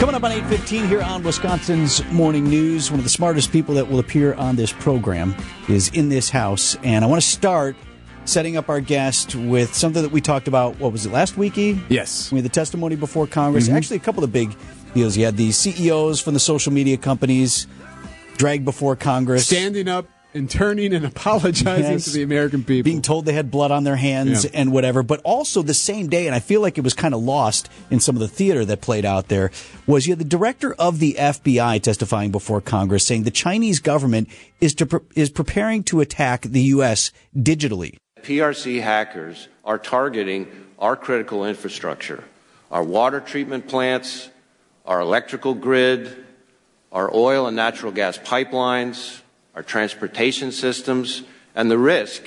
Coming up on 8:15 here on Wisconsin's Morning News, one of the smartest people that will appear on this program is in this house, and I want to start setting up our guest with something that we talked about. What was it last weeky? Yes. We had the testimony before Congress. Mm-hmm. Actually, a couple of big deals. You had the CEOs from the social media companies dragged before Congress, Standing up and turning and apologizing Yes. to the American people. being told they had blood on their hands Yeah. and whatever. But also the same day, and I feel like it was kind of lost in some of the theater that played out there, was you had the director of the FBI testifying before Congress saying the Chinese government is to pre- is preparing to attack the U.S. digitally. PRC hackers are targeting our critical infrastructure, our water treatment plants, our electrical grid, our oil and natural gas pipelines, our transportation systems, and the risk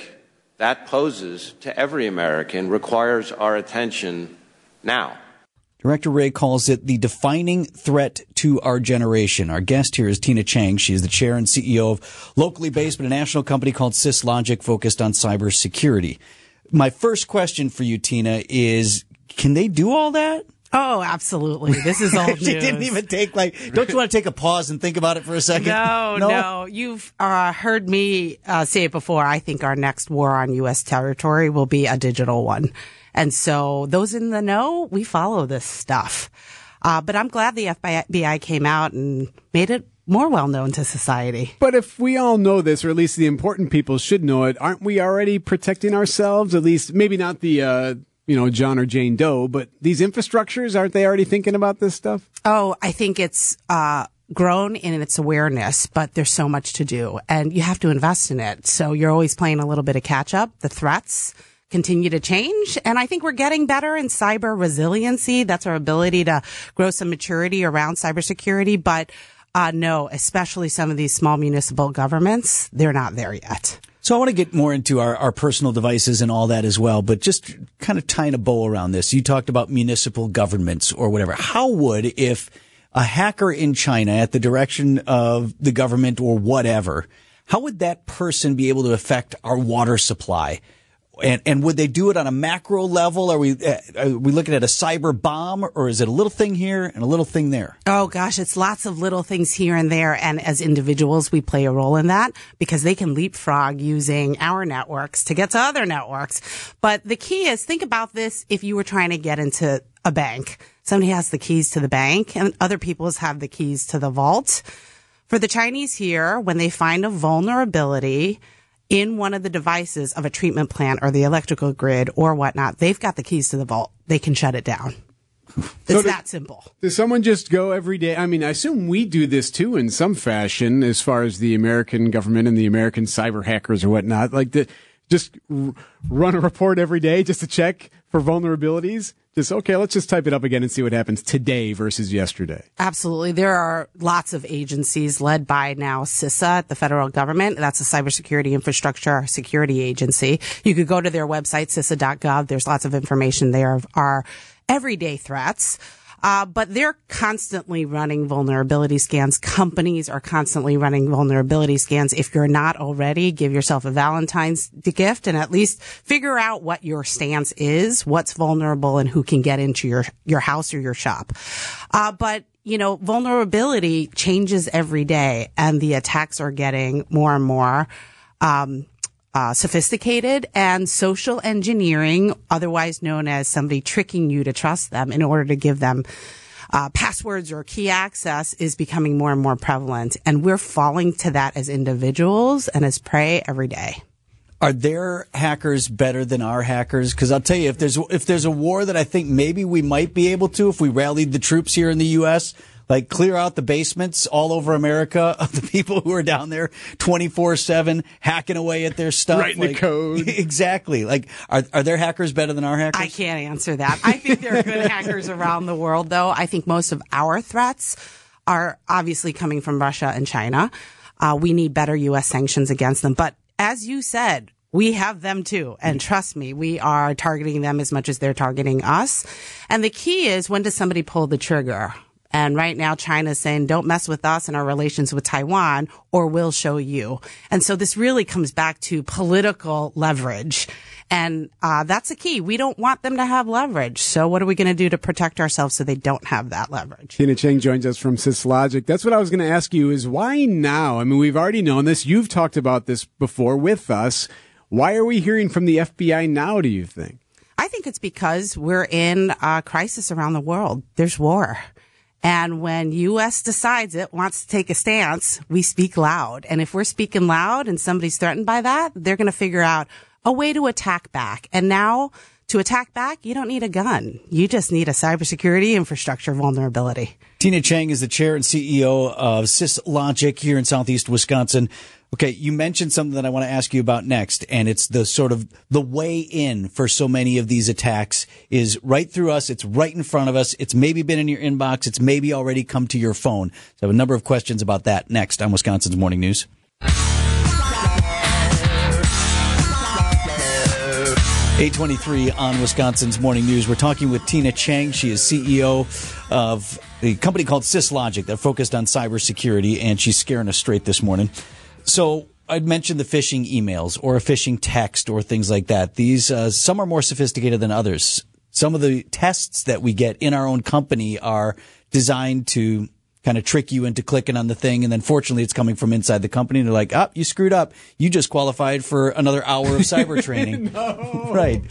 that poses to every American requires our attention now. Director Wray calls it the defining threat to our generation. Our guest here is Tina Chang. She is the chair and CEO of locally based but a national company called SysLogic focused on cybersecurity. My first question for you, Tina, is can they do all that? Oh, absolutely. This is all she news. didn't even take like. Don't you want to take a pause and think about it for a second? No, no. You've uh, heard me uh, say it before. I think our next war on U.S. territory will be a digital one. And so those in the know, we follow this stuff. Uh, but I'm glad the FBI came out and made it more well known to society. but if we all know this, or at least the important people should know it, aren't we already protecting ourselves? At least, maybe not the, uh, you know, John or Jane Doe, but these infrastructures, aren't they already thinking about this stuff? Oh, I think it's uh, grown in its awareness, but there's so much to do, and you have to invest in it. So you're always playing a little bit of catch up. The threats continue to change, and I think we're getting better in cyber resiliency. That's our ability to grow some maturity around cybersecurity, but. Uh, no, especially some of these small municipal governments, they're not there yet. So I want to get more into our, our personal devices and all that as well, but just kind of tying a bow around this. You talked about municipal governments or whatever. How would if a hacker in China at the direction of the government or whatever, how would that person be able to affect our water supply? And, and would they do it on a macro level? Are we, uh, are we looking at a cyber bomb or is it a little thing here and a little thing there? Oh gosh, it's lots of little things here and there. And as individuals, we play a role in that because they can leapfrog using our networks to get to other networks. But the key is think about this if you were trying to get into a bank. Somebody has the keys to the bank and other people have the keys to the vault. For the Chinese here, when they find a vulnerability, in one of the devices of a treatment plant or the electrical grid or whatnot, they've got the keys to the vault. They can shut it down. It's does- that simple. Does someone just go every day? I mean, I assume we do this too in some fashion, as far as the American government and the American cyber hackers or whatnot. Like, the, just r- run a report every day just to check for vulnerabilities. Just okay, let's just type it up again and see what happens today versus yesterday. Absolutely. There are lots of agencies led by now CISA at the federal government. That's a cybersecurity infrastructure security agency. You could go to their website, CISA.gov. There's lots of information there of our everyday threats. Uh, but they're constantly running vulnerability scans. Companies are constantly running vulnerability scans. If you're not already, give yourself a Valentine's gift and at least figure out what your stance is, what's vulnerable and who can get into your, your house or your shop. Uh, but you know, vulnerability changes every day and the attacks are getting more and more, um, uh, sophisticated and social engineering, otherwise known as somebody tricking you to trust them in order to give them uh, passwords or key access is becoming more and more prevalent. And we're falling to that as individuals and as prey every day. Are their hackers better than our hackers? Because I'll tell you, if there's if there's a war that I think maybe we might be able to, if we rallied the troops here in the U.S., like clear out the basements all over America of the people who are down there twenty four seven hacking away at their stuff, Writing the code. Exactly. Like, are are their hackers better than our hackers? I can't answer that. I think there are good hackers around the world, though. I think most of our threats are obviously coming from Russia and China. Uh, we need better U.S. sanctions against them. But as you said, we have them too. And trust me, we are targeting them as much as they're targeting us. And the key is when does somebody pull the trigger? And right now, China's saying, don't mess with us and our relations with Taiwan, or we'll show you. And so this really comes back to political leverage And uh, that's the key. We don't want them to have leverage. So what are we going to do to protect ourselves so they don't have that leverage? Tina Chang joins us from SysLogic. That's what I was going to ask you is why now? I mean, we've already known this. You've talked about this before with us. Why are we hearing from the FBI now, do you think? I think it's because we're in a crisis around the world. There's war. And when U.S. decides it wants to take a stance, we speak loud. And if we're speaking loud and somebody's threatened by that, they're going to figure out a way to attack back. And now to attack back, you don't need a gun. You just need a cybersecurity infrastructure vulnerability. Tina Chang is the chair and CEO of SysLogic here in Southeast Wisconsin. Okay, you mentioned something that I want to ask you about next, and it's the sort of the way in for so many of these attacks is right through us. It's right in front of us. It's maybe been in your inbox. It's maybe already come to your phone. So I have a number of questions about that next on Wisconsin's Morning News. 823 on Wisconsin's Morning News. We're talking with Tina Chang. She is CEO of a company called SysLogic that focused on cybersecurity, and she's scaring us straight this morning. So I'd mentioned the phishing emails or a phishing text or things like that. These, uh, some are more sophisticated than others. Some of the tests that we get in our own company are designed to kind of trick you into clicking on the thing. And then fortunately it's coming from inside the company and they're like, oh, you screwed up. You just qualified for another hour of cyber training. no. Right.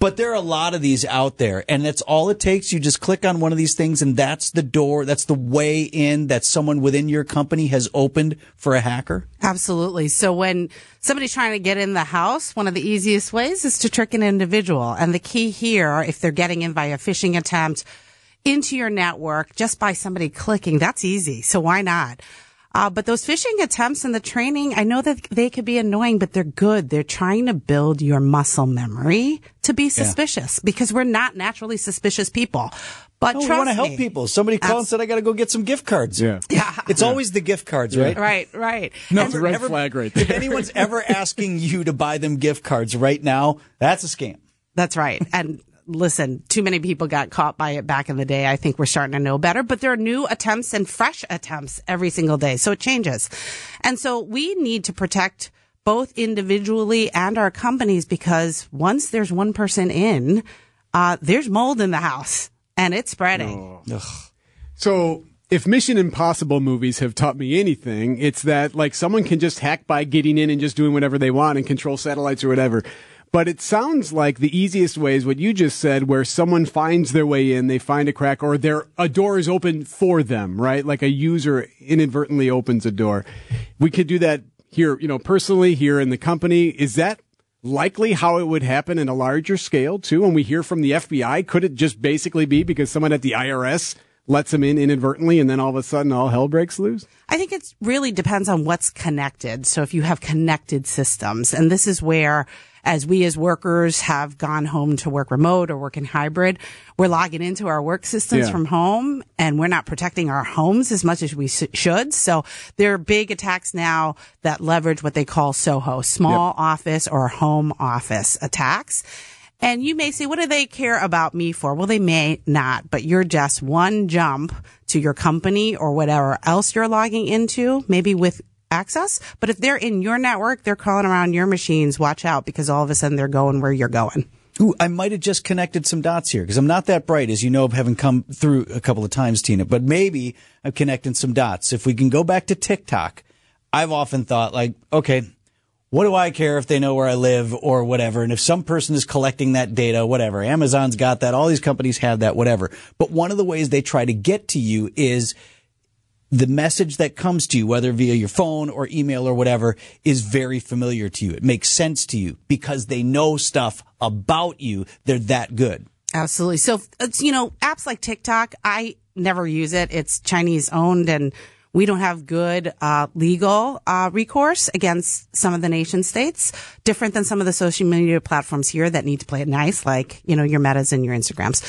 But there are a lot of these out there and that's all it takes. You just click on one of these things and that's the door. That's the way in that someone within your company has opened for a hacker. Absolutely. So when somebody's trying to get in the house, one of the easiest ways is to trick an individual. And the key here, if they're getting in by a phishing attempt, into your network just by somebody clicking. That's easy. So why not? Uh, but those phishing attempts and the training, I know that they could be annoying, but they're good. They're trying to build your muscle memory to be suspicious yeah. because we're not naturally suspicious people. But no, we want to help people. Somebody called and said, "I got to go get some gift cards." Yeah, yeah. It's yeah. always the gift cards, right? Right, right. No, it's a red ever, flag, right there. If anyone's ever asking you to buy them gift cards right now, that's a scam. That's right. And listen, too many people got caught by it back in the day. I think we're starting to know better, but there are new attempts and fresh attempts every single day. So it changes. And so we need to protect both individually and our companies because once there's one person in, uh, there's mold in the house and it's spreading. Oh. So if Mission Impossible movies have taught me anything, it's that like someone can just hack by getting in and just doing whatever they want and control satellites or whatever. But it sounds like the easiest way is what you just said, where someone finds their way in, they find a crack, or their a door is open for them, right? Like a user inadvertently opens a door. We could do that here, you know, personally here in the company. Is that likely how it would happen in a larger scale too? When we hear from the FBI, could it just basically be because someone at the IRS lets them in inadvertently and then all of a sudden all hell breaks loose? I think it really depends on what's connected. So if you have connected systems, and this is where as we as workers have gone home to work remote or work in hybrid, we're logging into our work systems yeah. from home and we're not protecting our homes as much as we should. So there are big attacks now that leverage what they call SOHO, small yep. office or home office attacks. And you may say, what do they care about me for? Well, they may not, but you're just one jump to your company or whatever else you're logging into, maybe with access. But if they're in your network, they're crawling around your machines. Watch out because all of a sudden they're going where you're going. Ooh, I might have just connected some dots here because I'm not that bright, as you know, having come through a couple of times, Tina. But maybe I'm connecting some dots. If we can go back to TikTok, I've often thought like, okay, what do I care if they know where I live or whatever? And if some person is collecting that data, whatever, Amazon's got that, all these companies have that, whatever. But one of the ways they try to get to you is the message that comes to you, whether via your phone or email or whatever, is very familiar to you. It makes sense to you because they know stuff about you. They're that good. Absolutely. So, uh, you know, apps like TikTok, I never use it. It's Chinese owned and we don't have good uh, legal uh, recourse against some of the nation states, different than some of the social media platforms here that need to play it nice, like you know your Metas and your Instagrams.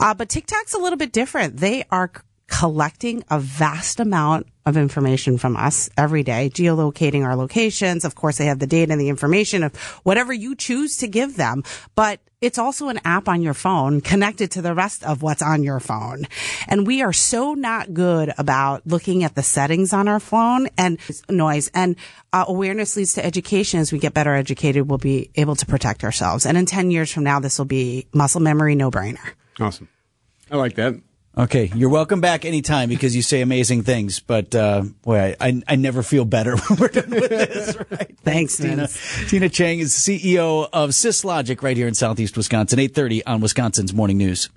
Uh, but TikTok's a little bit different. They are collecting a vast amount of information from us every day, geolocating our locations. Of course, they have the data and the information of whatever you choose to give them, but it's also an app on your phone connected to the rest of what's on your phone. And we are so not good about looking at the settings on our phone and noise and uh, awareness leads to education. As we get better educated, we'll be able to protect ourselves. And in 10 years from now, this will be muscle memory, no brainer. Awesome. I like that. Okay, you're welcome back anytime because you say amazing things. But uh, boy, I, I never feel better when we're done with this. Right? Thanks, Tina. Tina Chang is CEO of SysLogic right here in Southeast Wisconsin. 8:30 on Wisconsin's Morning News.